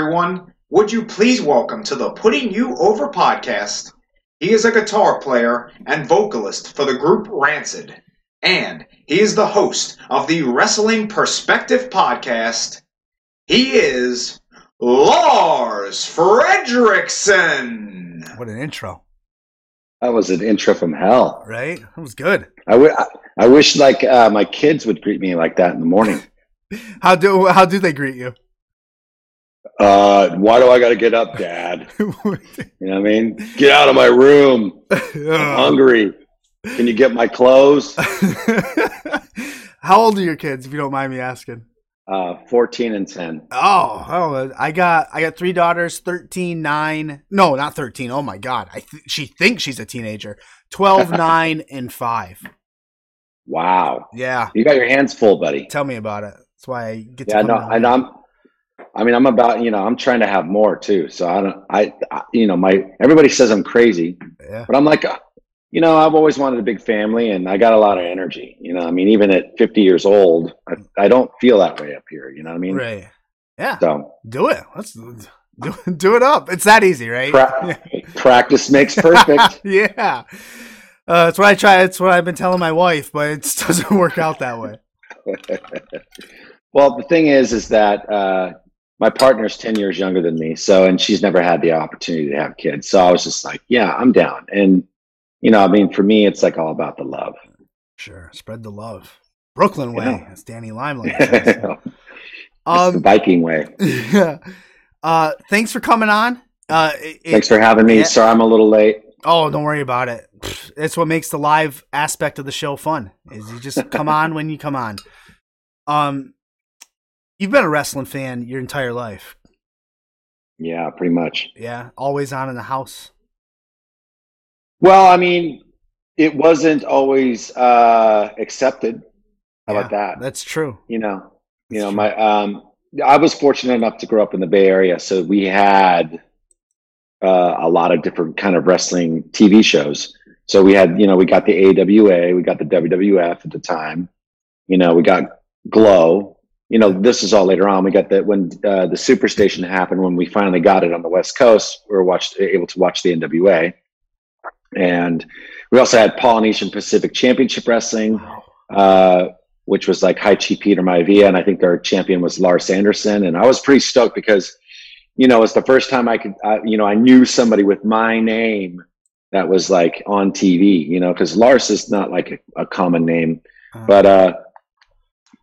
everyone. Would you please welcome to the Putting You Over podcast? He is a guitar player and vocalist for the group Rancid, and he is the host of the Wrestling Perspective podcast. He is Lars Frederiksen. What an intro, That was an intro from hell. right? That was good. I, w- I, I wish like uh, my kids would greet me like that in the morning. How do how do they greet you? Uh, why do I got to get up, Dad? You know what I mean? Get out of my room. I'm hungry. Can you get my clothes? How old are your kids, if you don't mind me asking? Uh, 14 and 10. Oh, oh, I got I got three daughters, 13, 9. No, not 13. Oh my god. I th- she thinks she's a teenager. 12, 9 and 5. Wow. Yeah. You got your hands full, buddy. Tell me about it. That's why I get to Yeah, no, and I'm, I mean, I'm about, you know, I'm trying to have more too. So I don't, I, I you know, my, everybody says I'm crazy, Yeah. but I'm like, uh, you know, I've always wanted a big family and I got a lot of energy. You know, I mean, even at 50 years old, I, I don't feel that way up here. You know what I mean? Right. Yeah. So Do it. Let's do, do it up. It's that easy, right? pra- practice makes perfect. yeah. Uh, that's what I try. That's what I've been telling my wife, but it doesn't work out that way. well, the thing is, is that uh, my partner's 10 years younger than me. So, and she's never had the opportunity to have kids. So I was just like, yeah, I'm down. And, you know, I mean, for me, it's like all about the love. Sure. Spread the love. Brooklyn way, Yeah. as Danny Limelight says. the um, Viking way. yeah. Uh, thanks for coming on. Uh, it- Thanks for having me. yeah. Sorry, I'm a little late. Oh, don't worry about it. It's what makes the live aspect of the show fun. Is you just come on when you come on. Um, you've been a wrestling fan your entire life. Yeah, pretty much. Yeah, always on in the house. Well, I mean, it wasn't always uh, accepted. How about that? That's true. you know you That's know true. my um i was fortunate enough to grow up in the bay area so we had uh, a lot of different kind of wrestling tv shows so we had you know we got the awa we got the wwf at the time you know we got glow you know this is all later on. We got that when uh, the superstation happened when we finally got it on the west coast we were watched able to watch the nwa and we also had polynesian pacific championship wrestling uh, which was like High Chief Peter Maivia, and I think our champion was Lars Anderson. And I was pretty stoked because, you know, it's the first time I could, I, you know, I knew somebody with my name that was like on TV, you know, because Lars is not like a, a common name, Uh, but uh,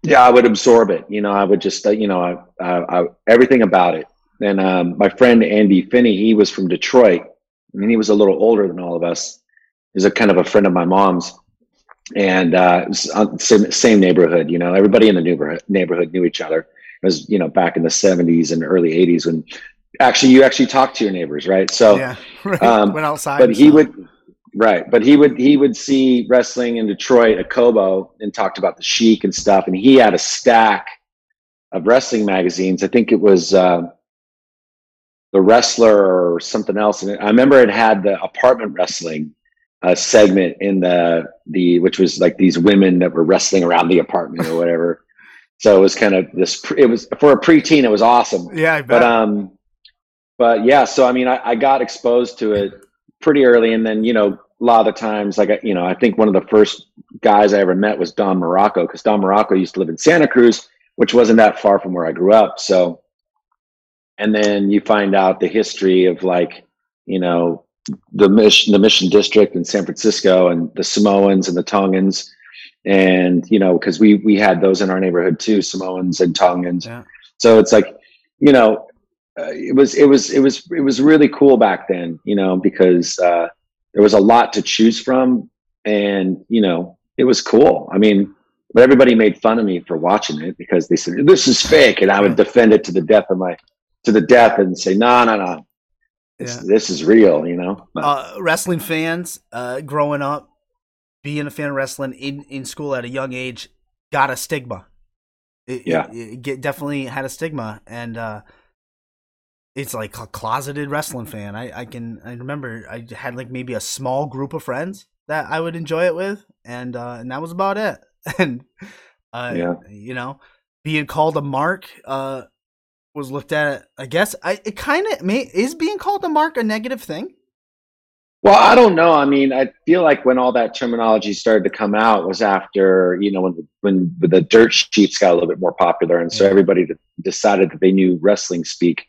yeah, I would absorb it. You know, I would just, uh, you know, I, I, I, everything about it. And um, my friend Andy Finney, he was from Detroit, and he was a little older than all of us. He's a kind of a friend of my mom's and uh, it was on same, same neighborhood. You know, everybody in the neighborhood neighborhood knew each other. It was you know back in the '70s and early '80s when actually you actually talked to your neighbors, right? So, yeah, right. um, went outside. but he would right, but he would he would see wrestling in Detroit at Cobo and talked about the Sheik and stuff, and he had a stack of wrestling magazines. I think it was. Uh, the wrestler or something else, and I remember it had the apartment wrestling, uh, segment in the the which was like these women that were wrestling around the apartment or whatever. so it was kind of this. It was for a preteen. It was awesome. Yeah, I bet. But um, but yeah. So I mean, I, I got exposed to it pretty early, and then you know a lot of the times, like I- you know, I think one of the first guys I ever met was Don Muraco because Don Muraco used to live in Santa Cruz, which wasn't that far from where I grew up. So, and then you find out the history of like you know the mission the mission district in san francisco and the samoans and the tongans and you know because we we had those in our neighborhood too samoans and tongans Yeah. so it's like you know uh, it was it was it was it was really cool back then you know because uh there was a lot to choose from and you know it was cool i mean but everybody made fun of me for watching it because they said this is fake and i would defend it to the death of my to the death and say no no no Yeah. this is real you know uh, wrestling fans uh, growing up, being a fan of wrestling in, in school at a young age, got a stigma. It, Yeah. it, it get, definitely had a stigma, and uh, it's like a closeted wrestling fan. I, I can I remember I had like maybe a small group of friends that I would enjoy it with, and uh, and that was about it. And uh, Yeah. you know, being called a mark, uh, was looked at. I guess I it kind of is being called a mark a negative thing. Well, I don't know. I mean, I feel like when all that terminology started to come out was after you know when when the dirt sheets got a little bit more popular, and so everybody decided that they knew wrestling speak.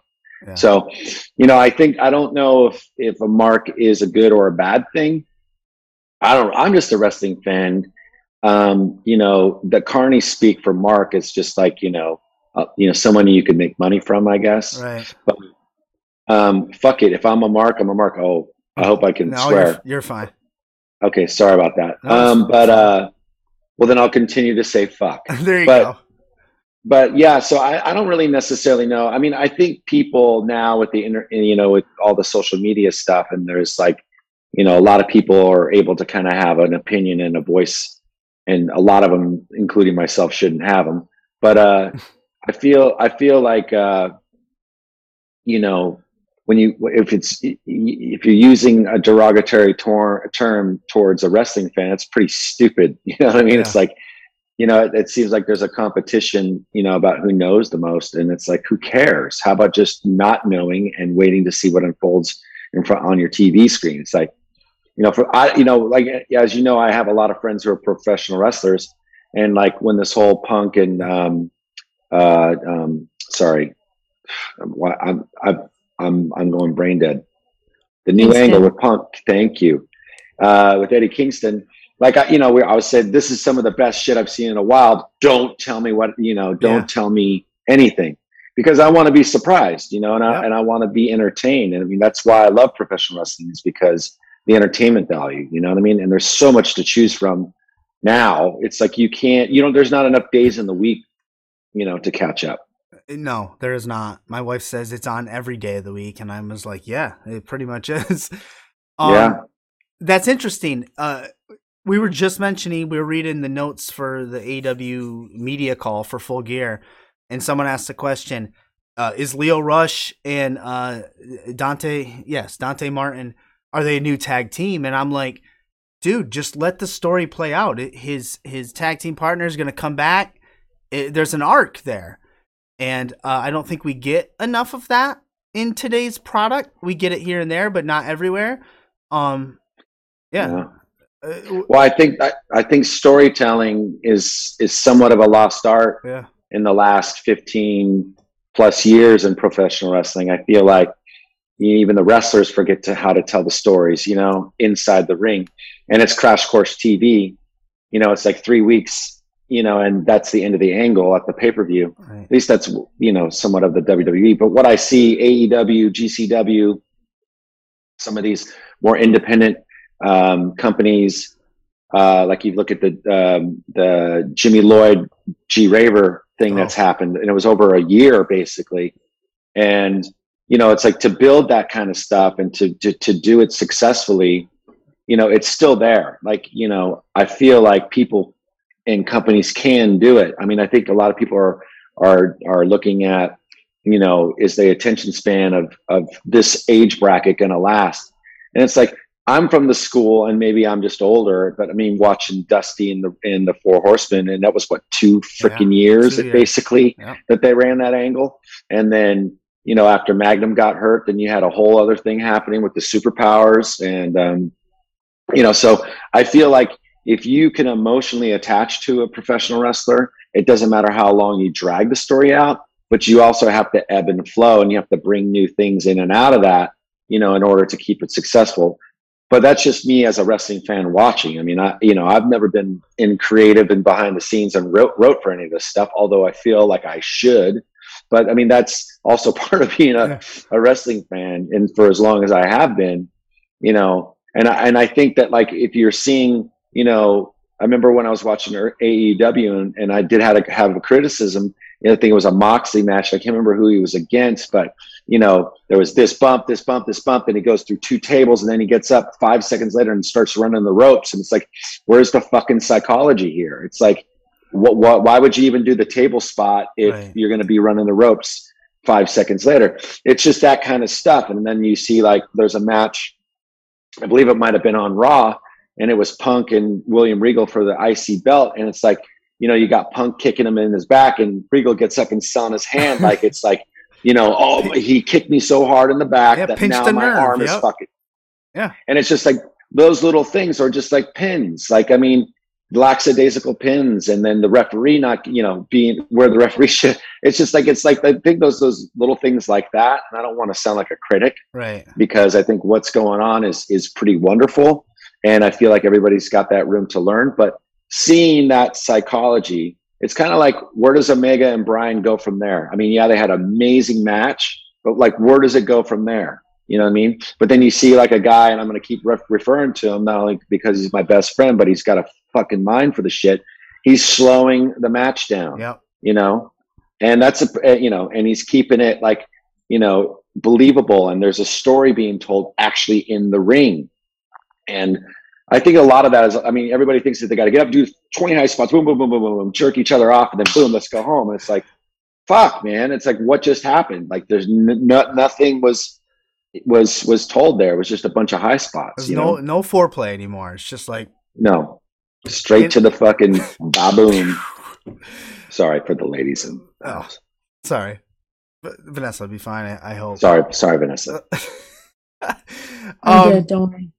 Yeah. So, you know, I think I don't know if if a mark is a good or a bad thing. I don't. I'm just a wrestling fan. Um, you know, the Carney speak for Mark is just like you know, uh, you know, someone you could make money from, I guess. Right. But um, fuck it. If I'm a Mark, I'm a Mark. Oh, I hope I can no, swear. You're, you're, fine. Okay, sorry about that. No, um, but uh, well, then I'll continue to say fuck. there you but, go. But yeah, so I, I don't really necessarily know. I mean, I think people now with the inter, you know, with all the social media stuff, and there's like, you know, a lot of people are able to kind of have an opinion and a voice, and a lot of them, including myself, shouldn't have them. But uh, I feel I feel like uh, you know when you if it's if you're using a derogatory tor- term towards a wrestling fan, it's pretty stupid. You know what I mean? Yeah. It's like you know, it, it, seems like there's a competition, you know, about who knows the most, and it's like, who cares? How about just not knowing and waiting to see what unfolds in front on your TV screen? It's like, you know, for I, you know, like as you know, I have a lot of friends who are professional wrestlers, and like when this whole punk and um, uh, um, sorry, I'm, I'm I'm I'm going brain dead. The new Kingston. angle with Punk, thank you, uh, with Eddie Kingston. Like I, you know, we, I was saying, this is some of the best shit I've seen in a while. Don't tell me what you know. Don't yeah. tell me anything because I want to be surprised, you know, and I and I want to be entertained. And I mean, that's why I love professional wrestling is because the entertainment value, you know what I mean? And there's so much to choose from now. It's like you can't, you know, there's not enough days in the week, you know, to catch up. No, there is not. My wife says it's on every day of the week, and I was like, yeah, it pretty much is. Um, yeah, that's interesting. Uh, we were just mentioning we were reading the notes for the AW media call for Full Gear, and someone asked the question: uh, Is Lio Rush and uh, Dante? Yes, Dante Martin. Are they a new tag team? And I'm like, dude, just let the story play out. His his tag team partner is going to come back. It, there's an arc there and uh, I don't think we get enough of that in today's product. We get it here and there, but not everywhere. Um, yeah. yeah. Uh, well, I think I, I think storytelling is is somewhat of a lost art yeah. in the last fifteen plus years in professional wrestling. I feel like even the wrestlers forget to how to tell the stories, you know, inside the ring, and it's crash course TV. You know, it's like three weeks you know, and that's the end of the angle at the pay per view. Right. At least that's you know somewhat of the WWE. But what I see AEW, GCW, some of these more independent um, companies, uh, like you look at the um, the Jimmy Lloyd G Raver thing oh. that's happened, and it was over a year basically, and you know it's like to build that kind of stuff and to to, to do it successfully you know it's still there like you know i feel like people and companies can do it. I mean, I think a lot of people are are are looking at, you know, is the attention span of of this age bracket going to last? And it's like I'm from the school, and maybe I'm just older, but I mean, watching Dusty in the in the Four Horsemen, and that was what two freaking yeah, years, years, basically yeah. that they ran that angle, and then you know after Magnum got hurt, then you had a whole other thing happening with the superpowers, and um, you know, so I feel like if you can emotionally attach to a professional wrestler, it doesn't matter how long you drag the story out, but you also have to ebb and flow and you have to bring new things in and out of that, you know, in order to keep it successful. But that's just me as a wrestling fan watching. I mean, I, you know, I've never been in creative and behind the scenes and wrote, wrote for any of this stuff, although I feel like I should. But I mean, that's also part of being a, a wrestling fan. And for as long as I have been, you know, and I, and I think that like if you're seeing you know, I remember when I was watching AEW and, and I did have a, have a criticism. You know, I think it was a Moxley match. I can't remember who he was against, but you know, there was this bump, this bump, this bump, and he goes through two tables, and then he gets up five seconds later and starts running the ropes. And it's like, where's the fucking psychology here? It's like, what, what why would you even do the table spot if right. you're going to be running the ropes five seconds later? It's just that kind of stuff. And then you see like there's a match, I believe it might have been on Raw and it was Punk and William Regal for the IC belt. And it's like, you know, you got Punk kicking him in his back, and Regal gets up and on his hand like it's like, you know, oh, he kicked me so hard in the back Yeah, that now my nerve, arm is fucking. Yeah. And it's just like those little things are just like pins. Like, I mean, lackadaisical pins and then the referee not, you know, being where the referee should, it's just like, it's like, I think those, those little things like that. And I don't want to sound like a critic Right. because I think what's going on is, is pretty wonderful. And I feel like everybody's got that room to learn, but seeing that psychology, it's kind of like where does Omega and Bryan go from there? I mean, yeah, they had an amazing match, but like where does it go from there? You know what I mean? But then you see like a guy, and I'm going to keep ref- referring to him not only because he's my best friend, but he's got a fucking mind for the shit. He's slowing the match down, Yep. you know, and that's a uh, you know, and he's keeping it like you know believable, and there's a story being told actually in the ring, and I think a lot of that is, I mean, everybody thinks that they got to get up, do 20 high spots, boom, boom, boom, boom, boom, boom, jerk each other off, and then boom, let's go home. And it's like, fuck, man. It's like, what just happened? Like, there's n- no, nothing was was was told there. It was just a bunch of high spots. There's You no know? no foreplay anymore. It's just like No, straight to the fucking baboon. Sorry for the ladies and Oh. sorry. But Vanessa will be fine, I, I hope. sorry, sorry, Vanessa. I'm um, good, don't worry.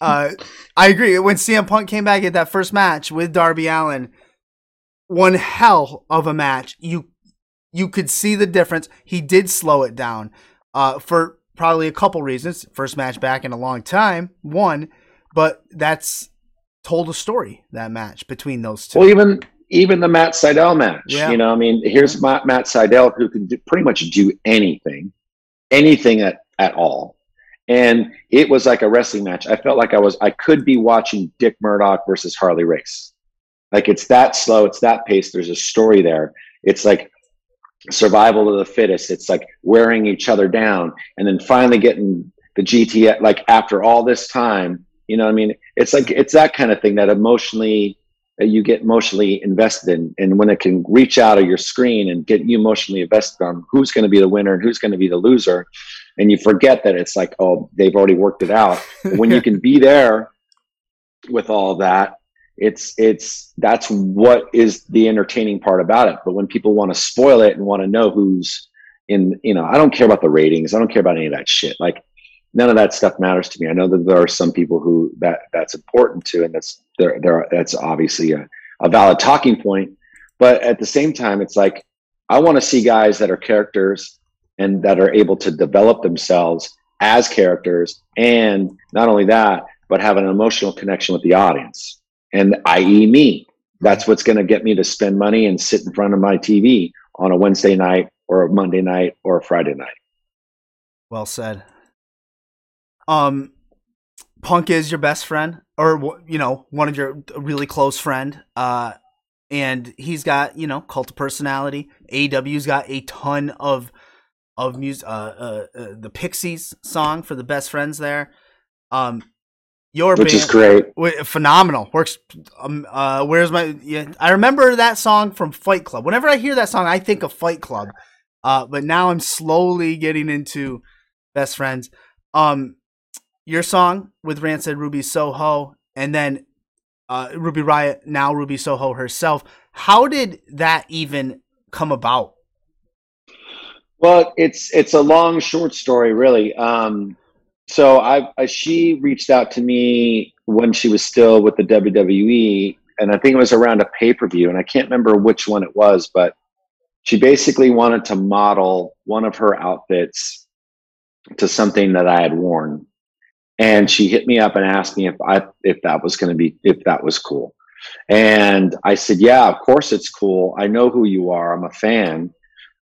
Uh, I agree. When CM Punk came back at that first match with Darby Allin, one hell of a match. You you could see the difference. He did slow it down uh, for probably a couple reasons. First match back in a long time, one, but that's told a story that match between those two. Well, even even the Matt Sydal match. Yeah. You know, I mean, here's Matt, Matt Sydal who can do, pretty much do anything, anything at at all. And it was like a wrestling match. I felt like I was I could be watching Dick Murdoch versus Harley Race. Like it's that slow, it's that pace. There's a story there. It's like survival of the fittest. It's like wearing each other down, and then finally getting the GT. Like after all this time, you know, what I mean, it's like it's that kind of thing that emotionally that you get emotionally invested in, and when it can reach out of your screen and get you emotionally invested on who's going to be the winner and who's going to be the loser, and you forget that it's like, oh, they've already worked it out. when you can be there with all that it's it's that's what is the entertaining part about it. But when people want to spoil it and want to know who's in you know i don't care about the ratings i don't care about any of that shit. Like none of that stuff matters to me. I know that there are some people who that that's important to and that's there there that's obviously a, a valid talking point. But at the same time it's like i want to see guys that are characters and that are able to develop themselves as characters and not only that but have an emotional connection with the audience and i.e. me. That's what's going to get me to spend money and sit in front of my TV on a Wednesday night or a Monday night or a Friday night. Well said. Um, Punk is your best friend, or you know, one of your really close friend. Uh, and he's got you know cult of personality. AEW's got a ton of of music. Uh, uh, uh, the Pixies song for the best friends there. Um, your Which band, is great. Wi- phenomenal. Works. Um, uh, where's my? Yeah, I remember that song from Fight Club. Whenever I hear that song, I think of Fight Club. Uh, but now I'm slowly getting into Best Friends. Um, your song with Rancid, Ruby Soho, and then uh, Ruby Riot, now Ruby Soho herself. How did that even come about? Well, it's it's a long short story, really. Um, so I, I she reached out to me when she was still with the WWE, and I think it was around a pay per view, and I can't remember which one it was, but she basically wanted to model one of her outfits to something that I had worn, and she hit me up and asked me if I if that was going to be if that was cool, and I said, yeah, of course it's cool. I know who you are. I'm a fan.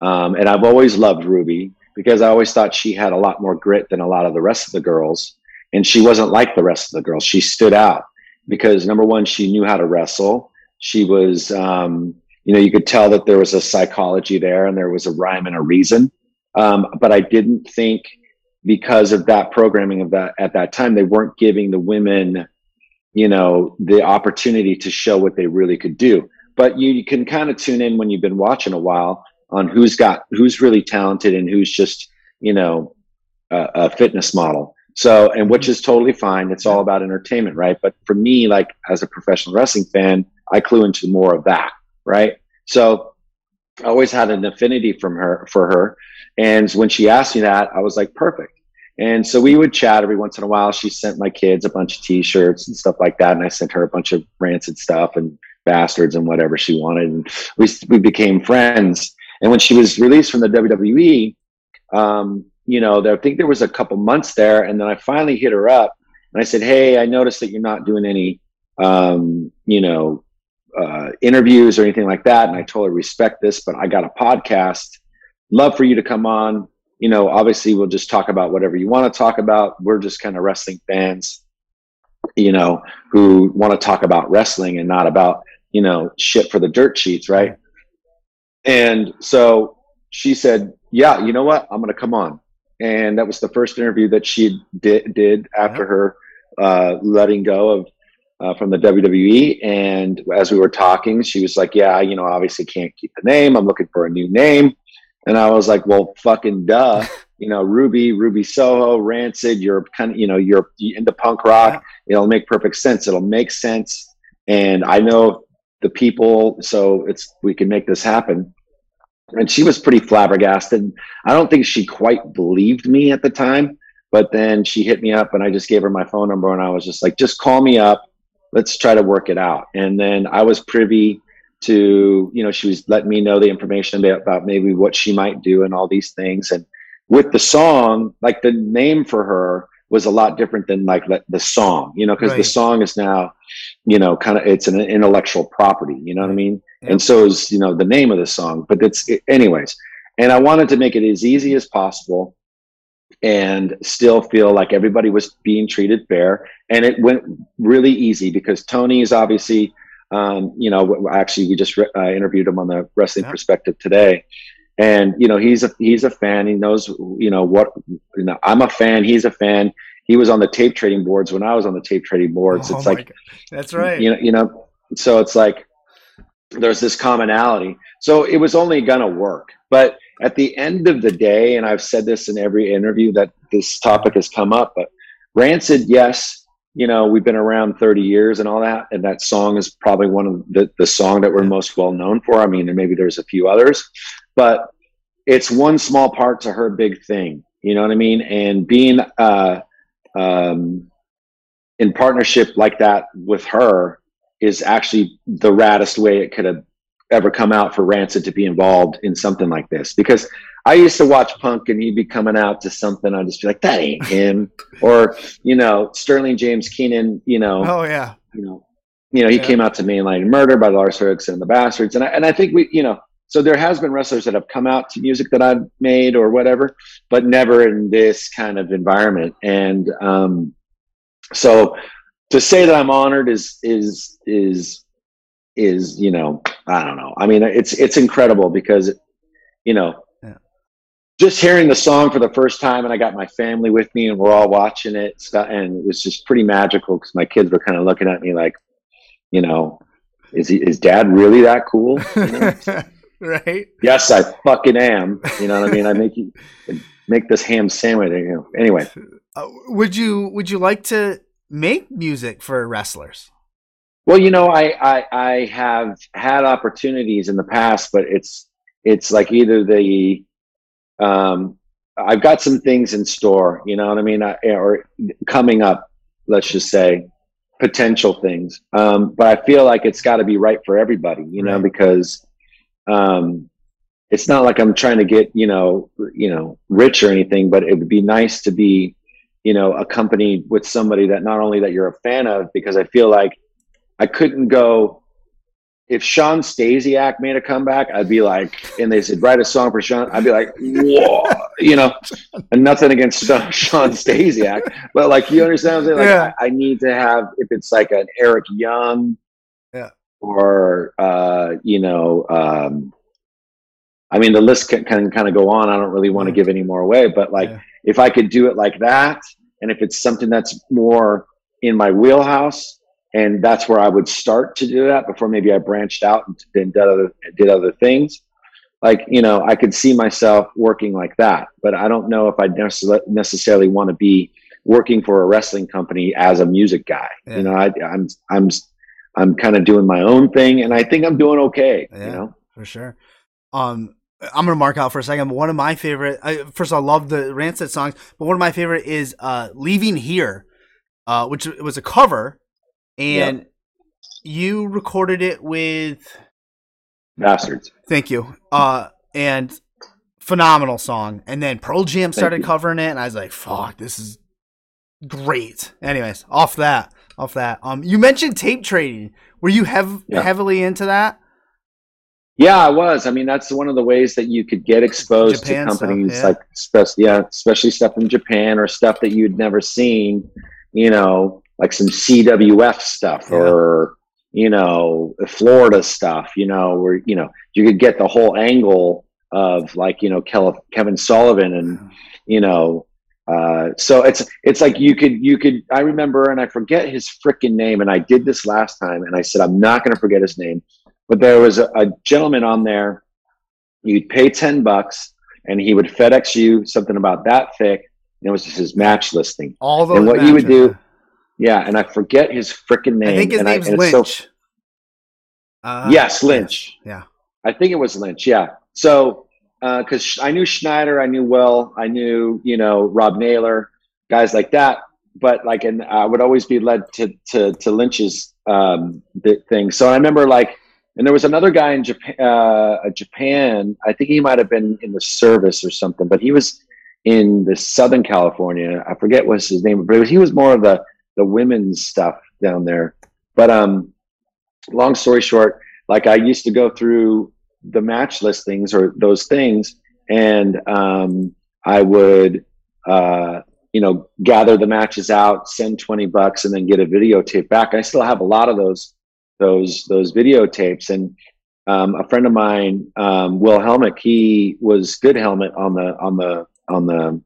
Um, and I've always loved Ruby because I always thought she had a lot more grit than a lot of the rest of the girls. And she wasn't like the rest of the girls. She stood out because number one, she knew how to wrestle. She was, um, you know, you could tell that there was a psychology there and there was a rhyme and a reason. Um, but I didn't think because of that programming of that at that time, they weren't giving the women, you know, the opportunity to show what they really could do. But you, you can kind of tune in when you've been watching a while on who's got who's really talented and who's just you know a, a fitness model so and which is totally fine it's all about entertainment right but for me like as a professional wrestling fan i clue into more of that right so I always had an affinity from her for her. And when she asked me that, I was like, perfect. And so we would chat every once in a while. She sent my kids a bunch of t-shirts and stuff like that. And I sent her a bunch of rancid stuff and bastards and whatever she wanted. And we, we became friends. And when she was released from the WWE, um, you know, I think there was a couple months there. And then I finally hit her up and I said, Hey, I noticed that you're not doing any, um, you know, uh, interviews or anything like that. And I totally respect this, but I got a podcast. Love for you to come on. You know, obviously, we'll just talk about whatever you want to talk about. We're just kind of wrestling fans, you know, who want to talk about wrestling and not about, you know, shit for the dirt sheets, right? And so she said, Yeah, you know what? I'm going to come on. And that was the first interview that she did, did after her uh, letting go of uh, from the WWE. And as we were talking, she was like, "Yeah, you know, obviously can't keep the name. I'm looking for a new name." And I was like, "Well, fucking duh." You know, Ruby, Ruby Soho, Rancid. You're kind of, you know, you're into punk rock. It'll make perfect sense. It'll make sense. And I know the people, so it's we can make this happen. And she was pretty flabbergasted. I don't think she quite believed me at the time, but then she hit me up, and I just gave her my phone number, and I was just like, "Just call me up." let's try to work it out. And then I was privy to, you know, she was letting me know the information about maybe what she might do and all these things. And with the song, like the name for her was a lot different than like the song, you know, because right. the song is now, you know, kind of it's an intellectual property, you know what I mean? Yep. And so is, you know, the name of the song, but it's, it, anyways. And I wanted to make it as easy as possible and still feel like everybody was being treated fair. And it went really easy because Tony is obviously, um, you know, actually we just uh, interviewed him on the Wrestling yeah. Perspective today, and you know he's a he's a fan. He knows you know what you know. I'm a fan. He's a fan. He was on the tape trading boards when I was on the tape trading boards. Oh it's like God. that's right. You know, you know. So it's like there's this commonality. So it was only gonna work, but at the end of the day, and I've said this in every interview that this topic has come up, but Rancid, yes, you know, we've been around 30 years and all that. And that song is probably one of the, the song that we're most well known for. I mean, and maybe there's a few others, but it's one small part to her big thing. You know what I mean? And being uh, um, in partnership like that with her is actually the raddest way it could have ever come out for Rancid to be involved in something like this because I used to watch Punk and he'd be coming out to something. I'd just be like, that ain't him. or, you know, Sterling James Keenan, you know. Oh, yeah. You know, you know, he yeah. came out to Mainline Murder by Lars Ulrich and the Bastards. And I, and I think we, you know, so there has been wrestlers that have come out to music that I've made or whatever, but never in this kind of environment. And um, so to say that I'm honored is, is, is, is, you know, I don't know. I mean, it's it's incredible because, you know, yeah. just hearing the song for the first time, and I got my family with me, and we're all watching it, and it was just pretty magical because my kids were kind of looking at me like, you know, is he is Dad really that cool? You know? right? Yes, I fucking am. You know what I mean? I make you make this ham sandwich. You know. Anyway, uh, would you would you like to make music for wrestlers? Well, you know, I, I, I have had opportunities in the past, but it's it's like either the um, I've got some things in store, you know what I mean, I, or coming up. Let's just say potential things, um, but I feel like it's got to be right for everybody, you know, right. because um, it's not like I'm trying to get you know you know rich or anything, but it would be nice to be you know accompanied with somebody that not only that you're a fan of, because I feel like I couldn't go. If Shawn Stasiak made a comeback, I'd be like, and they said write a song for Shawn, I'd be like, whoa, you know, and nothing against Shawn Stasiak, but like you understand, what I'm saying? Like, yeah. I, I, need to have if it's like an Eric Young, or uh, you know, um, I mean, the list can, can kind of go on. I don't really want to give any more away, but like, yeah. if I could do it like that, and if it's something that's more in my wheelhouse, and that's where I would start to do that before maybe I branched out and did other did other things. Like you know, I could see myself working like that, but I don't know if I necessarily want to be working for a wrestling company as a music guy. Yeah. You know, I, I'm I'm I'm kind of doing my own thing, and I think I'm doing okay. Yeah, you know, for sure. Um, I'm gonna mark out for a second. But one of my favorite, I, first I love the Rancid songs, but one of my favorite is uh, "Leaving Here," uh, which was a cover, and Yep. you recorded it with. Bastards. Thank you. Uh, and phenomenal song. And then Pearl Jam started covering it, and I was like, "Fuck, this is great." Anyways, off that, off that. Um, you mentioned tape trading. Were you hev- Yeah. heavily into that? Yeah, I was. I mean, that's one of the ways that you could get exposed Japan to stuff, companies yeah. like, especially, yeah, especially stuff from Japan or stuff that you'd never seen. You know, like some CWF stuff Yeah. or you know Florida stuff. You know, where you know you could get the whole angle of like you know Kevin Sullivan and you know. Uh, so it's it's like you could you could I remember and I forget his freaking name and I did this last time and I said I'm not going to forget his name but there was a, a gentleman on there. You'd pay ten bucks, and he would FedEx you something about that thick. And it was just his match listing. All those. And what you would do- Yeah, and I forget his freaking name. I think his and name's and it's so- Lynch. Uh, yes, Lynch. Yeah. I think it was Lynch. Yeah. So, because I knew Schneider, I knew Will, I knew you know Rob Naylor, guys like that. But like, and I would always be led to to to Lynch's um, thing. So I remember like, and there was another guy in Japan. Uh, Japan, I think he might have been in the service or something, but he was in the Southern California. I forget what's his name, but was, he was more of the the women's stuff down there. But um, long story short, like I used to go through the match listings or those things, and um, I would, uh, you know, gather the matches out, send twenty bucks, and then get a videotape back. I still have a lot of those those those videotapes, and um, a friend of mine, um, Will Helmick, he was good helmet on the on the on the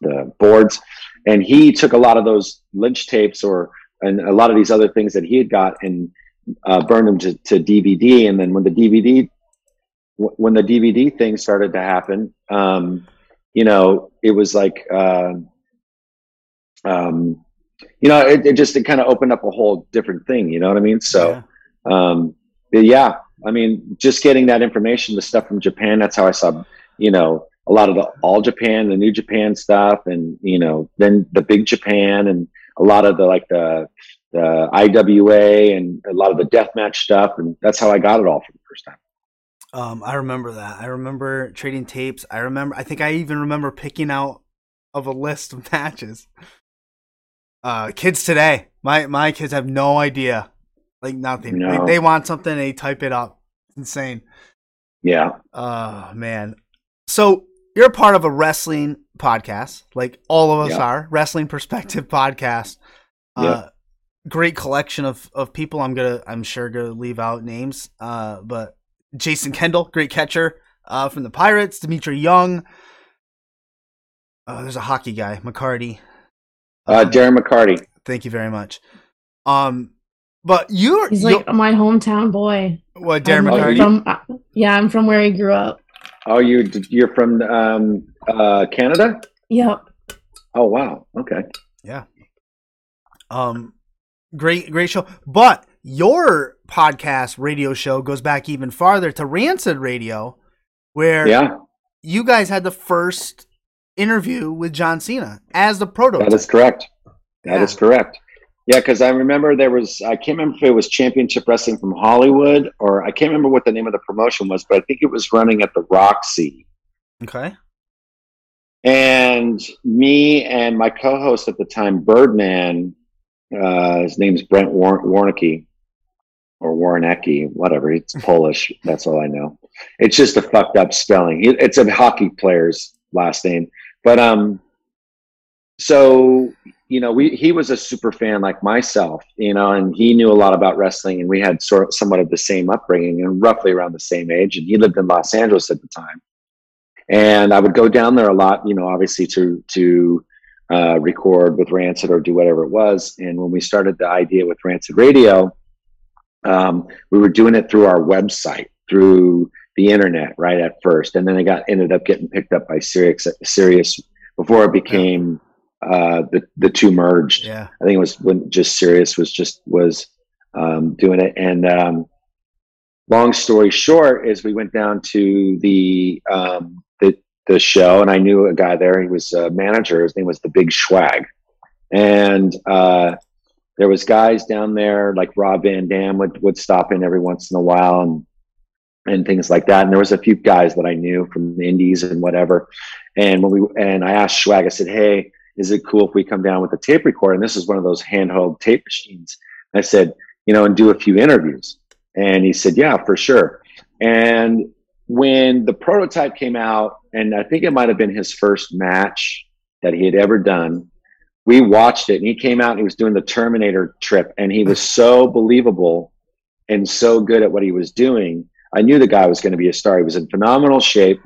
the boards, and he took a lot of those Lynch tapes or and a lot of these other things that he had got and uh, burned them to, to DVD. And then when the DVD w- when the DVD thing started to happen, um, you know, it was like, uh, um, you know, it, it just it kind of opened up a whole different thing. You know what I mean? So, um, yeah, I mean, just getting that information, the stuff from Japan. That's how I saw, you know, a lot of the all Japan, the New Japan stuff, and you know, then the Big Japan, and a lot of the like the the IWA and a lot of the deathmatch stuff, and that's how I got it all for the first time. Um, I remember that. I remember trading tapes. I remember. I think I even remember picking out of a list of matches. Uh, kids today, my my kids have no idea, like nothing. No. They, they want something, they type it up. It's insane. Yeah, Oh man. So you're part of a wrestling podcast, like all of us Yeah. are. Wrestling Perspective podcast. Uh, great collection of of people. I'm gonna, I'm sure, gonna leave out names. Uh, but Jason Kendall, great catcher uh, from the Pirates. Dmitri Young. Uh, there's a hockey guy, McCarty. uh, Darren McCarty. Thank you very much. Um, but you're He's you- like my hometown boy. what Darren I'm McCarty? From, uh, yeah, I'm from where he grew up. Oh, you you're from um, uh, Canada? Yep. Oh, wow. Okay. Yeah. Um, great, great show. But your podcast radio show goes back even farther to Rancid Radio, where Yeah, you guys had the first interview with John Cena as the prototype. that is correct. That is Yeah. correct. Yeah, because I remember there was I can't remember if it was Championship Wrestling from Hollywood or I can't remember what the name of the promotion was, but I think it was running at the Roxy. okay. And me and my co-host at the time, Birdman, uh, his name's Brent War- Warnicki or Warnecki, whatever. It's Polish. That's all I know. It's just a fucked up spelling. It- It's a hockey player's last name, but um, so you know, we he was a super fan like myself, you know, and he knew a lot about wrestling, and we had sort of somewhat of the same upbringing and roughly around the same age. And he lived in Los Angeles at the time and I would go down there a lot, you know, obviously to to uh, record with Rancid or do whatever it was. And when we started the idea with Rancid Radio, um, we were doing it through our website, through the internet, right at first, and then it got ended up getting picked up by Sirius, Sirius before it became uh, the the two merged. Yeah. I think it was when just Sirius was just was um, doing it, and um, long story short is we went down to the um, the the show, and I knew a guy there. He was a manager. His name was the Big Schwag, and uh, there was guys down there like Rob Van Dam would would stop in every once in a while, and and things like that. And there was a few guys that I knew from the Indies and whatever. And when we and I asked Schwag, I said, "Hey, is it cool if we come down with a tape recorder?" And this is one of those handheld tape machines. I said, "You know, and do a few interviews." And he said, "Yeah, for sure." And when the prototype came out, and I think it might have been his first match that he had ever done, we watched it, and he came out and he was doing the Terminator trip, and he was so believable and so good at what he was doing I knew the guy was going to be a star. He was in phenomenal shape.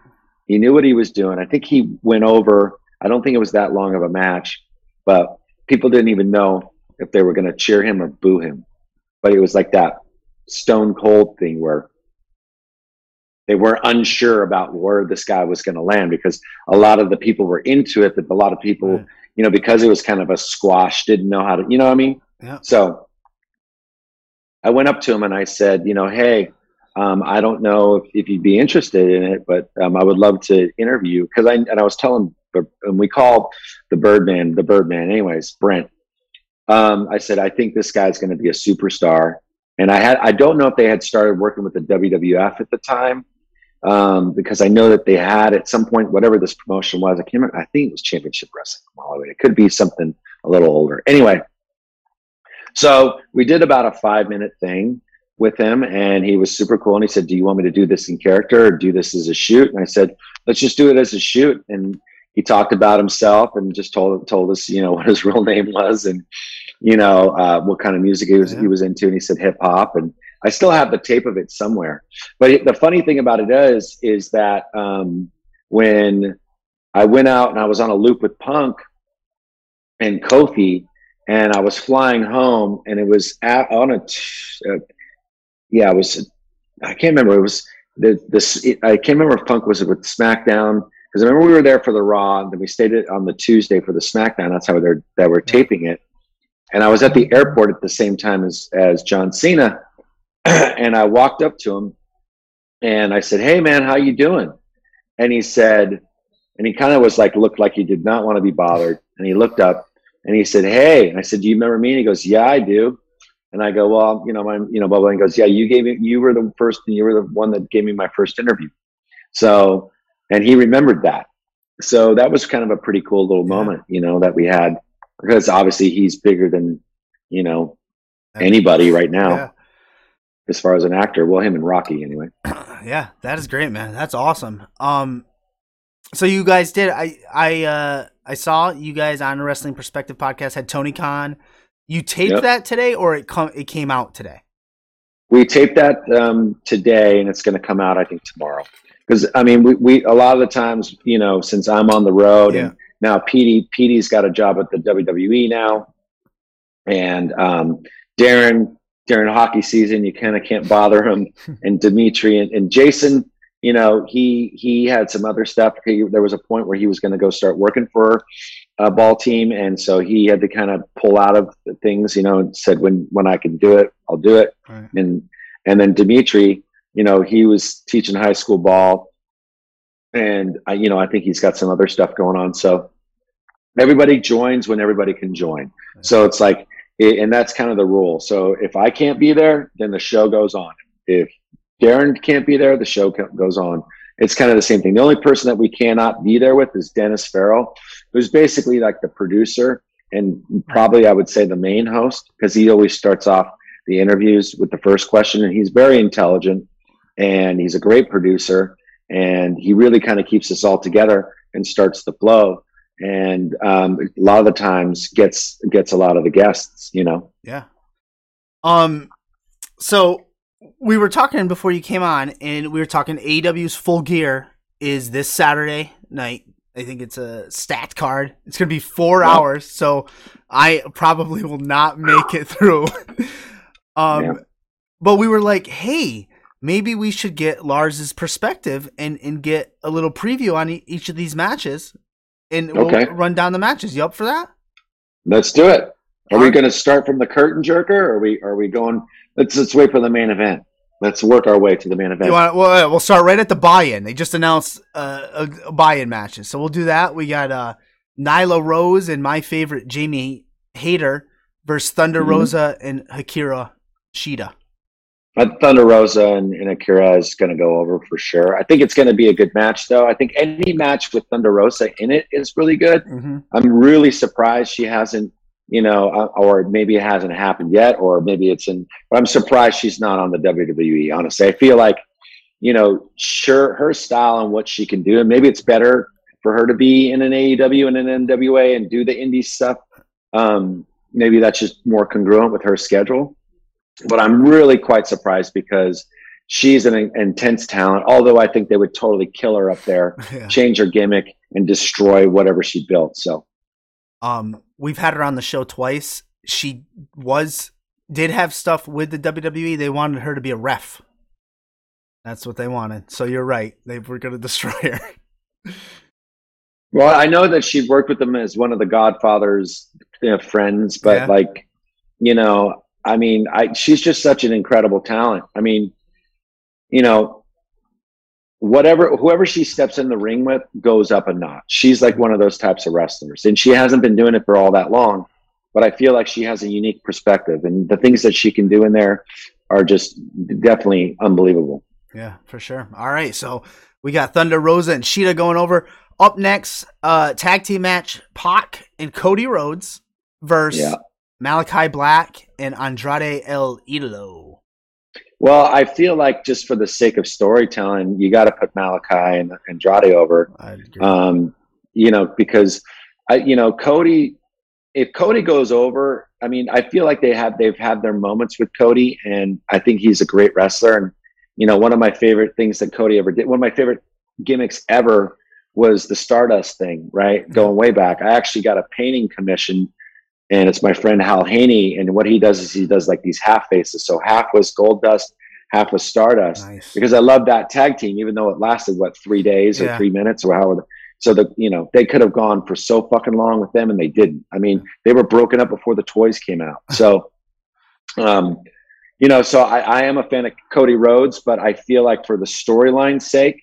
He knew what he was doing. I think he went over. I don't think it was that long of a match, but people didn't even know if they were going to cheer him or boo him. But it was like that stone cold thing where they were unsure about where this guy was going to land because a lot of the people were into it, but a lot of people. You know, because it was kind of a squash, didn't know how to, you know what I mean? Yeah. So I went up to him and I said, you know, hey, um, I don't know if, if, you'd be interested in it, but um, I would love to interview because I and I was telling and we called the Birdman the Birdman anyways Brent. Um, I said I think this guy's going to be a superstar, and I had I don't know if they had started working with the WWF at the time um, because I know that they had at some point whatever this promotion was. I can't remember. I think it was Championship Wrestling. Hollywood. It could be something a little older. Anyway, so we did about a five minute thing with him and he was super cool and he said do you want me to do this in character or do this as a shoot and i said let's just do it as a shoot and he talked about himself and just told told us you know what his real name was and you know uh, what kind of music he was yeah. he was into and he said hip hop and i still have the tape of it somewhere but the funny thing about it is is that um, when i went out and i was on a loop with punk and kofi and I was flying home, and it was at, on a, a yeah, it was. I can't remember. It was the this. I can't remember if Punk was with SmackDown because I remember we were there for the Raw, and then we stayed on the Tuesday for the SmackDown. That's how they're that we're taping it. And I was at the airport at the same time as as John Cena, and I walked up to him, and I said, "Hey, man, how you doing?" And he said, and he kind of was like, looked like he did not want to be bothered, and he looked up and he said, "Hey," and I said, "Do you remember me?" And he goes, "Yeah, I do." And I go, well, you know, my, you know, blah blah." and goes, yeah, you gave me, you were the first, you were the one that gave me my first interview. So, and he remembered that. So that was kind of a pretty cool little moment, you know, that we had because obviously he's bigger than, you know, anybody right now yeah. As far as an actor. Well, him and Rocky anyway. yeah, that is great, man. That's awesome. Um, so you guys did, I, I, uh, I saw you guys on the Wrestling Perspective podcast had Tony Khan you taped yep. that today, or it com- it came out today? We taped that um, today, and it's going to come out, I think, tomorrow. Because I mean, we, we a lot of the times, you know, since I'm on the road, yeah. and now Petey Petey's got a job at the WWE now, and um, Darren during hockey season, you kind of can't bother him, and Dmitri and, and Jason you know, he he had some other stuff. He, there was a point where he was going to go start working for a ball team, and so he had to kind of pull out of things. You know, and said when when I can do it, I'll do it. Right. And and then Dmitri, you know, he was teaching high school ball, and I, you know, I think he's got some other stuff going on. So everybody joins when everybody can join. Right. So it's like, and that's kind of the rule. So if I can't be there, then the show goes on. If Darren can't be there, the show goes on. It's kind of the same thing. The only person that we cannot be there with is Dennis Farrell, who's basically like the producer and probably I would say the main host because he always starts off the interviews with the first question, and he's very intelligent and he's a great producer, and he really kind of keeps us all together and starts the flow. And um, a lot of the times gets gets a lot of the guests, you know. Yeah. Um. So we were talking before you came on, and we were talking AEW's Full Gear is this Saturday night. I think it's a stat card. It's gonna be four hours, so I probably will not make it through. um, yeah. but we were like, hey, maybe we should get Lars's perspective and and get a little preview on e- each of these matches, and okay. we'll run down the matches. You up for that? Let's do it. Are we going to start from the curtain jerker? Or are we are we going? Let's let's wait for the main event. let's work our way to the main event. You want? Well, we'll start right at the buy-in. They just announced uh, a, a buy-in matches, so we'll do that. We got uh, Nyla Rose and my favorite Jamie Hayter versus Thunder Mhm. Rosa and Hikaru Shida. But Thunder Rosa and, and Akira is going to go over for sure. I think it's going to be a good match, though. I think any match with Thunder Rosa in it is really good. Mm-hmm. I'm really surprised she hasn't, you know, uh, or maybe it hasn't happened yet, or maybe it's in. But I'm surprised she's not on the WWE. Honestly, I feel like, you know, sure her style and what she can do, and maybe it's better for her to be in an AEW and an NWA and do the indie stuff. Um, maybe that's just more congruent with her schedule. But I'm really quite surprised because she's an intense talent. Although I think they would totally kill her up there, Yeah. change her gimmick, and destroy whatever she built. So. Um, we've had her on the show twice. She was did have stuff with the WWE. They wanted her to be a ref. That's what they wanted. So you're right. They were going to destroy her. Well, I know that she worked with them as one of the Godfather's you know, friends, but Yeah. like, you know, I mean, I she's just such an incredible talent. I mean, you know, whatever whoever she steps in the ring with goes up a notch. She's like one of those types of wrestlers, and she hasn't been doing it for all that long. But I feel like she has a unique perspective, and the things that she can do in there are just definitely unbelievable. Yeah, for sure. All right, so we got Thunder Rosa and Shida going over. Up next, uh, tag team match: Pac and Cody Rhodes versus Yeah. Malachi Black and Andrade El Idolo. Well, I feel like just for the sake of storytelling, you got to put Malachi and Andrade over. Um, you know, because I, you know, Cody, if Cody goes over, I mean, I feel like they have they've had their moments with Cody, and I think he's a great wrestler. And you know, one of my favorite things that Cody ever did, one of my favorite gimmicks ever was the Stardust thing, right? Going way back, I actually got a painting commission. And it's my friend Hal Haney, and what he does is he does like these half faces. So half was gold dust, half was stardust nice. because I love that tag team, even though it lasted what three days or Yeah. three minutes or however. So the you know they could have gone for so fucking long with them, and they didn't. I mean, they were broken up before the toys came out. So, um, you know, so I, I am a fan of Cody Rhodes, but I feel like for the storyline's sake,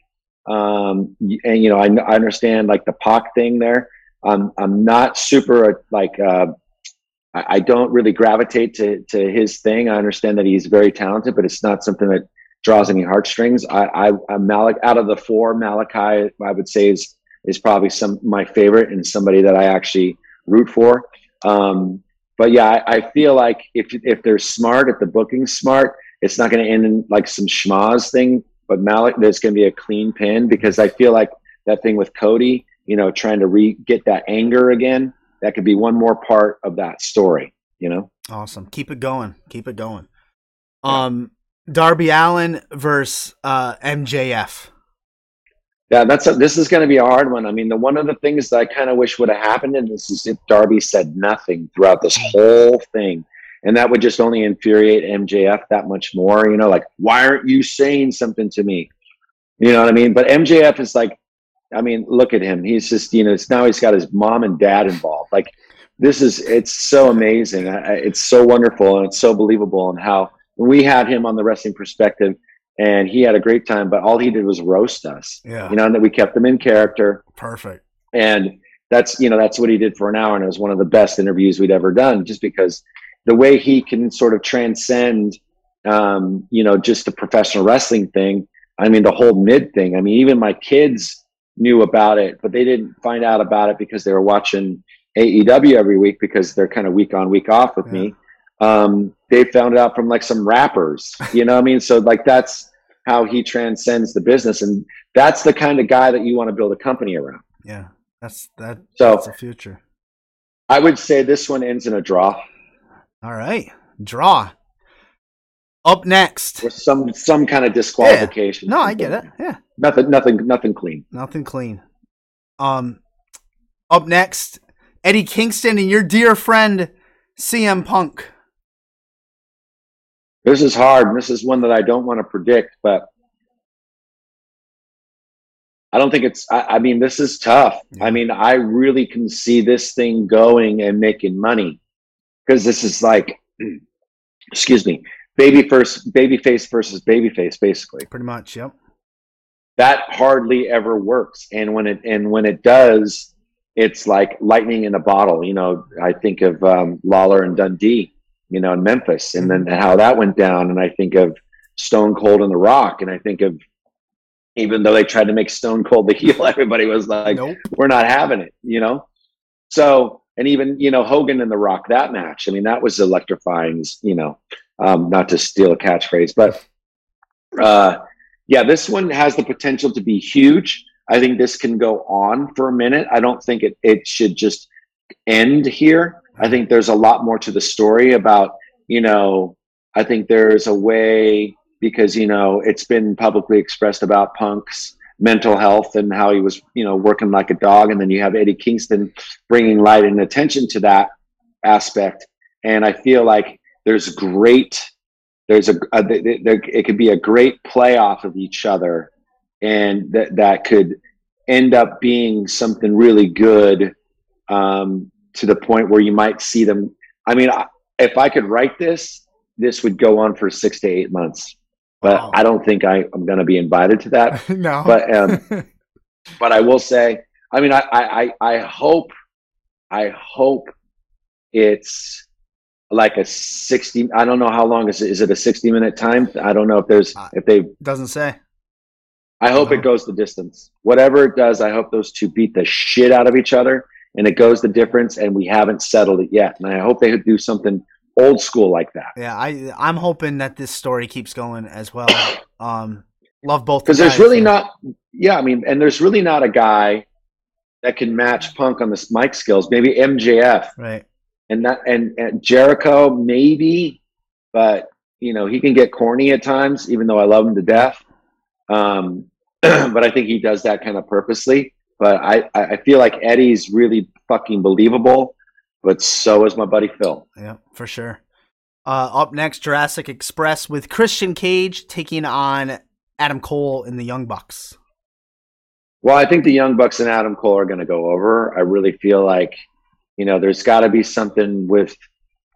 um, and you know, I, I understand like the Pac thing there. Um, I'm not super like. Uh, I don't really gravitate to to his thing. I understand that he's very talented, but it's not something that draws any heartstrings. I, I Malik out of the four, Malachi I would say is is probably some my favorite and somebody that I actually root for. Um, but yeah, I, I feel like if if they're smart, if the booking's smart, it's not going to end in like some schmaz thing. But Malik, there's going to be a clean pin because I feel like that thing with Cody, you know, trying to re get that anger again. That could be one more part of that story. You know. Awesome. Keep it going. Keep it going. Um, Darby Allin versus uh, MJF. Yeah, that's a, this is going to be a hard one. I mean, the one of the things that I kind of wish would have happened in this is if Darby said nothing throughout this whole thing, and that would just only infuriate MJF that much more. You know, like why aren't you saying something to me? You know what I mean? But MJF is like, I mean, look at him. He's just you know, it's now he's got his mom and dad involved. Like this is it's so amazing. It's so wonderful and it's so believable. And how we had him on the wrestling perspective, and he had a great time, but all he did was roast us Yeah. you know, and that we kept him in character. Perfect. And that's, you know, that's what he did for an hour. And it was one of the best interviews we'd ever done just because the way he can sort of transcend, um, you know, just the professional wrestling thing. I mean, the whole mid thing. I mean, even my kids knew about it, but they didn't find out about it because they were watching AEW every week because they're kind of week on, week off with me. Um, they found out from like some rappers, you know what I mean? So like that's how he transcends the business. And that's the kind of guy that you want to build a company around. Yeah. That's that. So- that's the future. I would say this one ends in a draw All right. Draw. Up next. with some some kind of disqualification. No, I get it. Yeah. Nothing, nothing, nothing clean. Nothing clean. Um, up next, Eddie Kingston and your dear friend CM Punk. This is hard. This is one that I don't want to predict, but I don't think it's. I, I mean, this is tough. Yeah. I mean, I really can see this thing going and making money because this is like, excuse me, baby first, baby face versus baby face, basically. Pretty much, yep. That hardly ever works, and when it and when it does, it's like lightning in a bottle. You know, I think of um, Lawler and Dundee, you know, in Memphis, and then how that went down, and I think of Stone Cold and The Rock, and I think of even though they tried to make Stone Cold the heel, everybody was like, Nope. "We're not having it," you know. So, and even you know Hogan and The Rock that match, I mean, that was electrifying. You know, um, not to steal a catchphrase, but uh, yeah, this one has the potential to be huge. I think this can go on for a minute. I don't think it it should just end here. I think there's a lot more to the story about, you know, I think there's a way because, you know, it's been publicly expressed about Punk's mental health and how he was, you know, working like a dog. And then you have Eddie Kingston bringing light and attention to that aspect. And I feel like there's great, there's a, a there, it could be a great playoff of each other and that, that could end up being something really good um, to the point where you might see them. I mean, if I could write this, this would go on for six to eight months. But Wow. I don't think I, I'm going to be invited to that. no. But um, but I will say, I mean, I I I hope, I hope it's like a sixty. I don't know how long is it. Is it a sixty minute time? I don't know if there's Uh, if they. Doesn't say. I hope Uh-huh. it goes the distance. Whatever it does, I hope those two beat the shit out of each other, and it goes the difference. And we haven't settled it yet. And I hope they do something old school like that. Yeah, I I'm hoping that this story keeps going as well. Um, love both because the there's really not yeah i mean and there's really not a guy that can match punk on the mic skills maybe mjf right. And that and, and jericho maybe but you know he can get corny at times even though i love him to death um but i think he does that kind of purposely but i i feel like eddie's really fucking believable but so is my buddy phil Yeah, for sure. Uh, up next, Jurassic Express with Christian Cage taking on Adam Cole in the Young Bucks. Well, I think the Young Bucks and Adam Cole are going to go over. I really feel like, you know, there's got to be something with,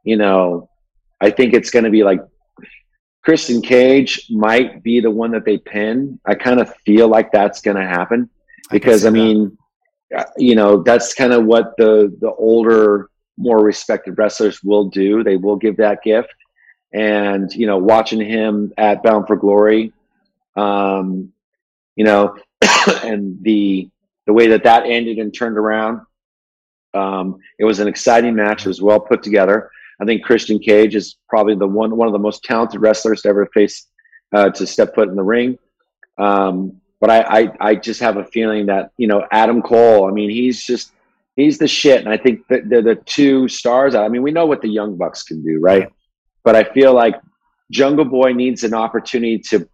you know, I think it's going to be like Christian Cage might be the one that they pin. I kind of feel like that's going to happen because see I, mean, uh, you know, that's kind of what the the older, more respected wrestlers will do. They will give that gift, and you know, watching him at Bound for Glory, um, you know, and the the way that that ended and turned around, um, it was an exciting match. It was well put together. I think Christian Cage is probably the one one of the most talented wrestlers to ever face uh, to step foot in the ring. Um, but I, I I just have a feeling that you know Adam Cole. I mean, he's just he's the shit, and I think that they're the two stars. I mean, we know what the Young Bucks can do, right? But I feel like Jungle Boy needs an opportunity to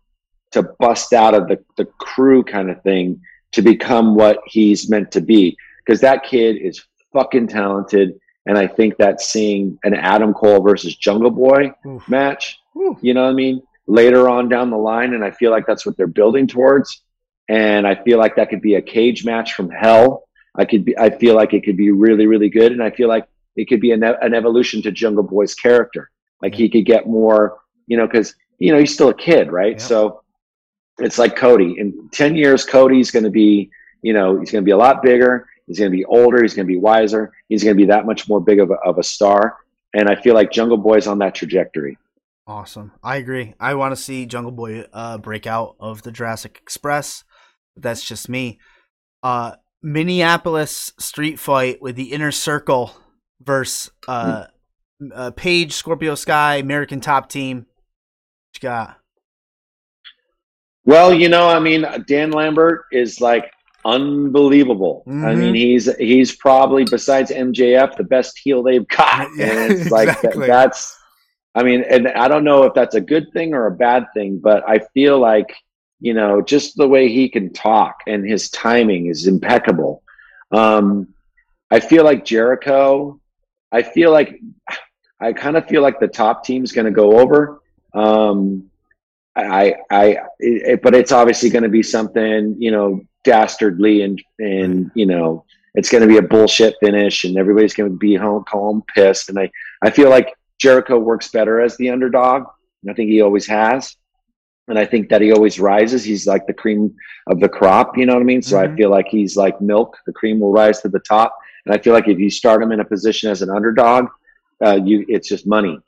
to bust out of the the crew kind of thing to become what he's meant to be because that kid is fucking talented. And I think that seeing an Adam Cole versus Jungle Boy Oof. match, Ooh. you know what I mean, later on down the line, and I feel like that's what they're building towards. And I feel like that could be a cage match from hell. I could be, I feel like it could be really, really good, and I feel like it could be an, an evolution to Jungle Boy's character. Like he could get more, you know, because you know he's still a kid, right? Yep. So it's like Cody. In ten years, Cody's going to be, you know, he's going to be a lot bigger. He's going to be older. He's going to be wiser. He's going to be that much more big of a, of a star. And I feel like Jungle Boy's on that trajectory. Awesome. I agree. I want to see Jungle Boy uh, break out of the Jurassic Express. That's just me. Uh, Minneapolis street fight with the Inner Circle versus uh, uh, Page, Scorpio Sky, American Top Team. What you got? Well, you know, I mean, Dan Lambert is like unbelievable. I Mhm. mean, he's he's probably besides MJF the best heel they've got. Yeah, and it's like that- that's. I mean, and I don't know if that's a good thing or a bad thing, but I feel like you know just the way he can talk and his timing is impeccable. Um, I feel like Jericho. I feel like I kind of feel like the top team's going to go over. Um, I, I, it, but it's obviously going to be something, you know, dastardly and, and, you know, it's going to be a bullshit finish and everybody's going to be home, home pissed. And I, I feel like Jericho works better as the underdog And I think he always has. And I think that he always rises. He's like the cream of the crop, you know what I mean? So Mhm. I feel like he's like milk. The cream will rise to the top. And I feel like if you start him in a position as an underdog, uh, you it's just money.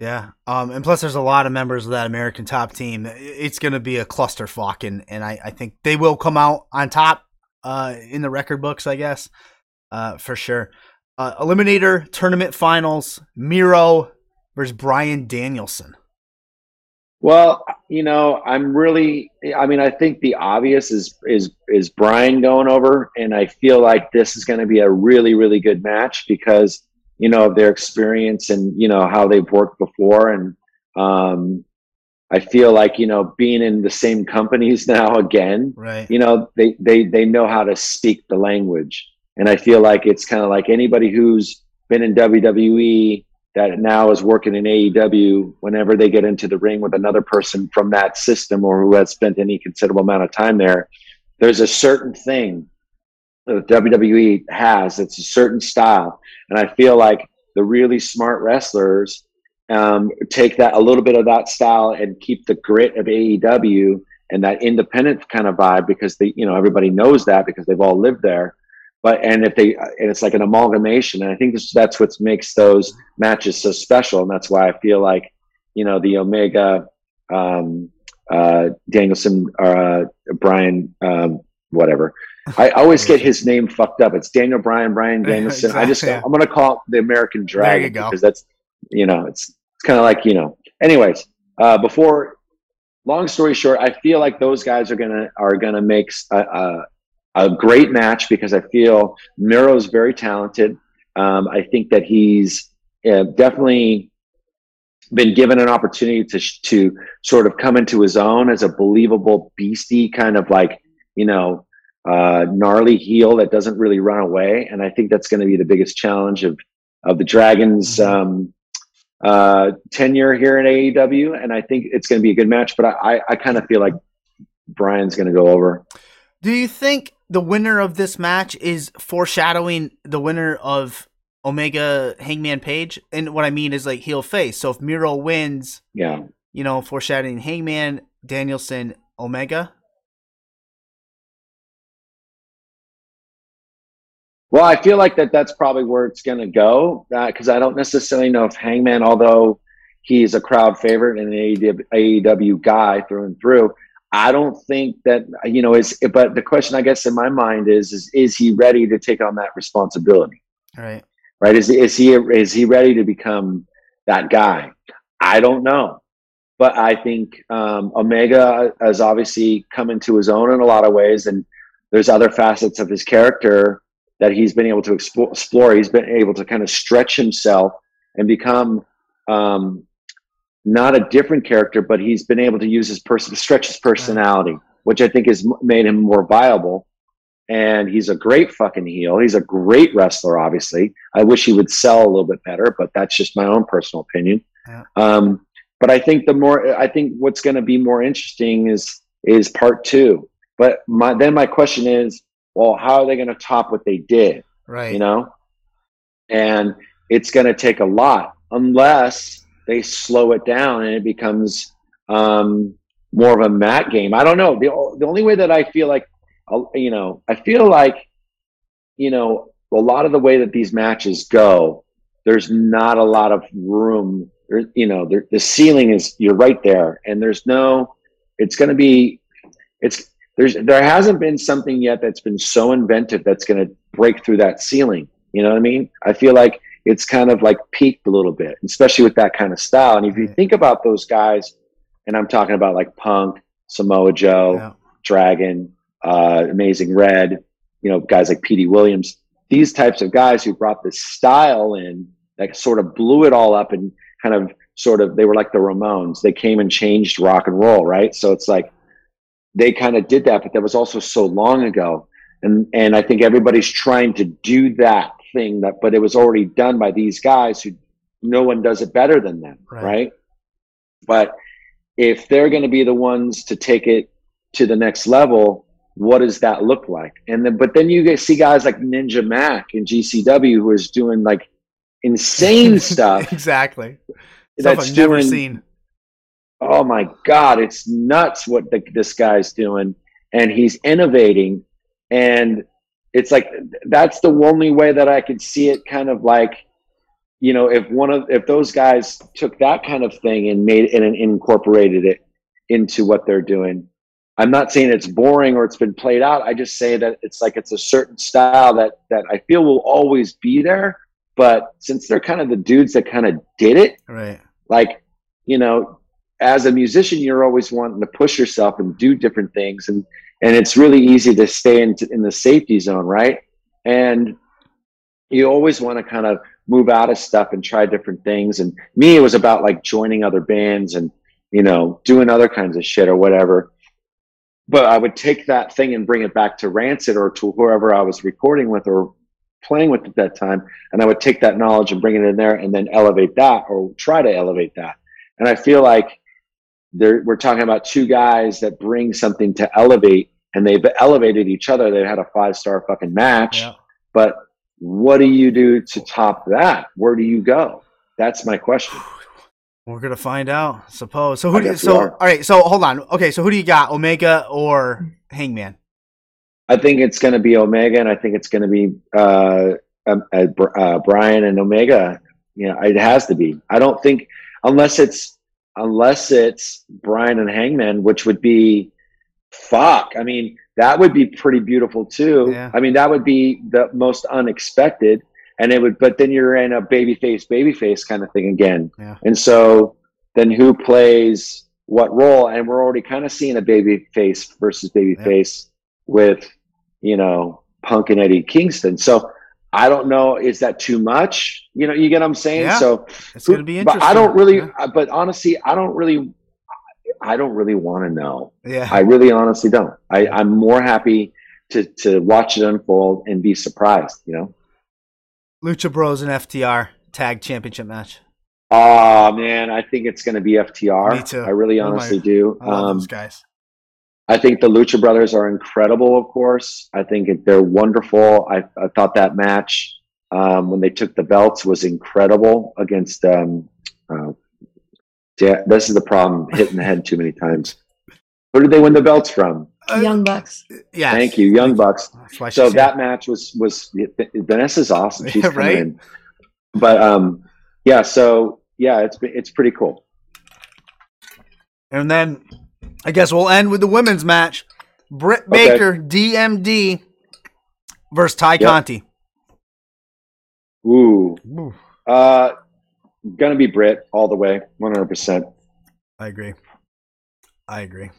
Yeah. Um, and plus, there's a lot of members of that American top team. It's going to be a clusterfuck, and, and I, I think they will come out on top uh, in the record books, I guess, uh, for sure. Uh, Eliminator Tournament Finals Miro versus Bryan Danielson. Well, you know, I'm really. I mean, I think the obvious is is is Bryan going over, and I feel like this is going to be a really really good match because you know of their experience and you know how they've worked before, and um, I feel like you know being in the same companies now again, Right. you know they they they know how to speak the language, and I feel like it's kind of like anybody who's been in WWE that now is working in AEW, whenever they get into the ring with another person from that system or who has spent any considerable amount of time there, there's a certain thing that WWE has. It's a certain style. And I feel like the really smart wrestlers um, take that a little bit of that style and keep the grit of AEW and that independent kind of vibe because they, you know, everybody knows that because they've all lived there. But and if they and it's like an amalgamation, and I think this, that's what makes those matches so special, and that's why I feel like you know the Omega, um, uh, Danielson, uh, Bryan, um, whatever. I always get his name fucked up. It's Daniel Bryan, Brian Danielson. I just Exactly. I'm gonna call it the American There Dragon you go. because that's you know it's it's kind of like you know. Anyways, uh, before long story short, I feel like those guys are gonna are gonna make a a great match because I feel Miro's very talented. Um, I think that he's uh, definitely been given an opportunity to to sort of come into his own as a believable beastie kind of like you know uh, gnarly heel that doesn't really run away, and I think that's going to be the biggest challenge of of the Dragons. Mhm. Um, uh, tenure here in AEW, and I think it's going to be a good match. But I, I, I kind of feel like Bryan's going to go over. Do you think the winner of this match is foreshadowing the winner of Omega Hangman Page? And what I mean is like heel face. So if Miro wins, Yeah, you know, foreshadowing Hangman, Danielson, Omega. Well, I feel like that that's probably where it's going to go because I don't necessarily know if Hangman, although he's a crowd favorite and an AEW, AEW guy through and through, I don't think that you know is. But the question, I guess, in my mind is: is, is he ready to take on that responsibility? Right. Right? Is is he is he ready to become that guy? I don't know, but I think um, Omega has obviously come into his own in a lot of ways, and there's other facets of his character that he's been able to explore. explore. He's been able to kind of stretch himself and become um, not a different character, but he's been able to use his person, stretch his personality, which I think has made him more viable. And he's a great fucking heel. He's a great wrestler, obviously. I wish he would sell a little bit better, but that's just my own personal opinion. Yeah. Um, but I think the more, I think what's going to be more interesting is is part two. But my then my question is, well, how are they going to top what they did? Right. you know and it's going to take a lot unless they slow it down and it becomes um, more of a mat game i don't know the, the only way that i feel like you know i feel like you know a lot of the way that these matches go there's not a lot of room there, you know there, the ceiling is you're right there and there's no it's going to be it's there's there hasn't been something yet that's been so inventive that's going to break through that ceiling. You know what i mean? I feel like it's kind of like peaked a little bit especially with that kind of style. And if you think about those guys and i'm talking about like punk samoa joe Yeah. dragon uh, amazing red you know guys like Petey williams these types of guys who brought this style in that sort of blew it all up and kind of sort of they were like the ramones. They came and changed rock and roll right? So it's like they kind of did that, but that was also so long ago. And and I think everybody's trying to do that thing that, but it was already done by these guys who no one does it better than them, Right. right? But if they're going to be the ones to take it to the next level, what does that look like? And then, but then you get, see guys like Ninja Mack and GCW who is doing like insane stuff exactly. Stuff I've never doing seen. Oh my god, it's nuts what the, this guy's doing, and he's innovating, and it's like that's the only way that I could see it, kind of like. You know, if one of if those guys took that kind of thing and made it and incorporated it into what they're doing, I'm not saying it's boring or it's been played out. I just say that it's like it's a certain style that that I feel will always be there. But since they're kind of the dudes that kind of did it, Right. like you know, as a musician, you're always wanting to push yourself and do different things, and and it's really easy to stay in in the safety zone, right? And you always want to kind of move out of stuff and try different things. And me, it was about like joining other bands and you know doing other kinds of shit or whatever but I would take that thing and bring it back to Rancid or to whoever I was recording with or playing with at that time, and I would take that knowledge and bring it in there and then elevate that or try to elevate that. And I feel like there, we're talking about two guys that bring something to elevate, and they've elevated each other. They had a five star fucking match, Yeah. but what do you do to top that? Where do you go? That's my question. We're gonna find out, suppose. So who? I Do you, so all right. So hold on. Okay. So who do you got? Omega or Hangman? I think it's going to be Omega, and I think it's going to be uh, um, uh, uh, Bryan and Omega. You know, it has to be. I don't think unless it's unless it's Bryan and Hangman, which would be fuck. I mean, that would be pretty beautiful too. Yeah. I mean, that would be the most unexpected, and it would. But then you're in a babyface, babyface kind of thing again. Yeah. And so then who plays what role? And we're already kind of seeing a babyface versus babyface with, you know, Punk and Eddie Kingston. So I don't know, is that too much? You know, you get what I'm saying? Yeah. So It's gonna be interesting. but I don't really Yeah. but honestly, I don't really I don't really want to know. Yeah. I really honestly don't. I, I'm more happy to to watch it unfold and be surprised, you know? Lucha Bros and FTR tag championship match. Oh man, I think it's going to be FTR. Me too. I really One of my- honestly do. I love Um, those guys. I think the Lucha Brothers are incredible. Of course, I think they're wonderful. I, I thought that match um, when they took the belts was incredible against. Um, uh, yeah, this is the problem: hitting the head too many times. Who did they win the belts from? Uh, Young Bucks. Yeah. Thank you, Young Bucks. So she's that match was was Vanessa's awesome. She's Yeah, coming right? in. But um, yeah. So yeah, it's it's pretty cool. And then I guess we'll end with the women's match. Britt Okay. Baker, DMD versus Tay Yep. Conti. Ooh, Ooh, uh, gonna be Britt all the way, one hundred percent. I agree. I agree.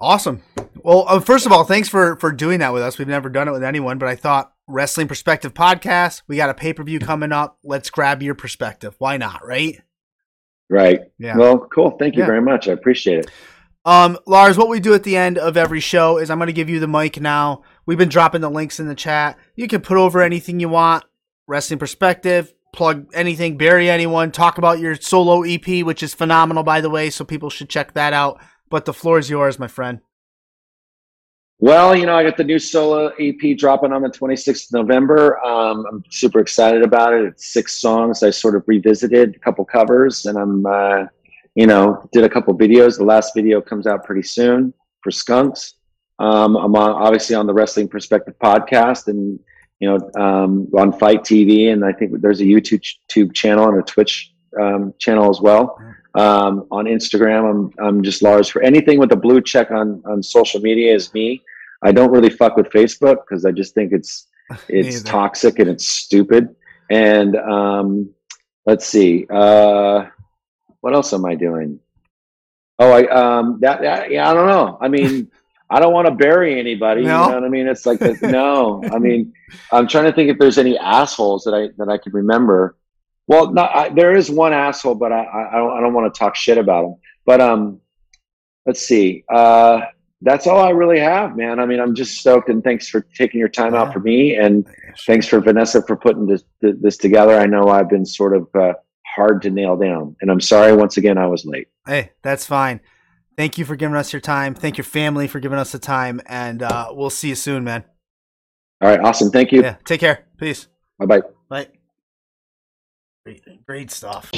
Awesome. Well, uh, first of all, thanks for for doing that with us. We've never done it with anyone, but I thought Wrestling Perspective podcast. We got a pay per view coming up. Let's grab your perspective. Why not? Right? Right. Yeah. Well, cool. Thank you Yeah. very much. I appreciate it. Um, Lars, what we do at the end of every show is I'm going to give you the mic now. We've been dropping the links in the chat. You can put over anything you want. Wrestling perspective, plug anything, bury anyone, talk about your solo EP, which is phenomenal, by the way. So people should check that out. But the floor is yours, my friend. Well, you know, I got the new solo EP dropping on the 26th of November. Um, I'm super excited about it. It's six songs. I sort of revisited a couple covers, and I'm, uh, you know, did a couple videos. The last video comes out pretty soon for Skunks. Um, I'm on, obviously on the Wrestling Perspective podcast, and you know, um, on FITE TV, and I think there's a YouTube ch- tube channel and a Twitch um, channel as well. Um, on Instagram, I'm I'm just Lars. For anything with a blue check on on social media is me. I don't really fuck with Facebook because I just think it's it's toxic and it's stupid. And um, let's see, uh, what else am I doing? Oh, I um, that, that yeah, I don't know. I mean, I don't want to bury anybody. No? You know what I mean? It's like no. I mean, I'm trying to think if there's any assholes that I that I can remember. Well, not, I, there is one asshole, but I, I, don't, I don't want to talk shit about him. But um, let's see. Uh, that's all I really have, man. I mean, I'm just stoked, and thanks for taking your time Yeah. out for me, and thanks for Vanessa for putting this this together. I know I've been sort of uh, hard to nail down, and I'm sorry once again I was late. Hey, that's fine. Thank you for giving us your time. Thank your family for giving us the time. And uh, we'll see you soon, man. All right, awesome. Thank you. Yeah. Take care. Peace. Bye. Bye. Great, great stuff.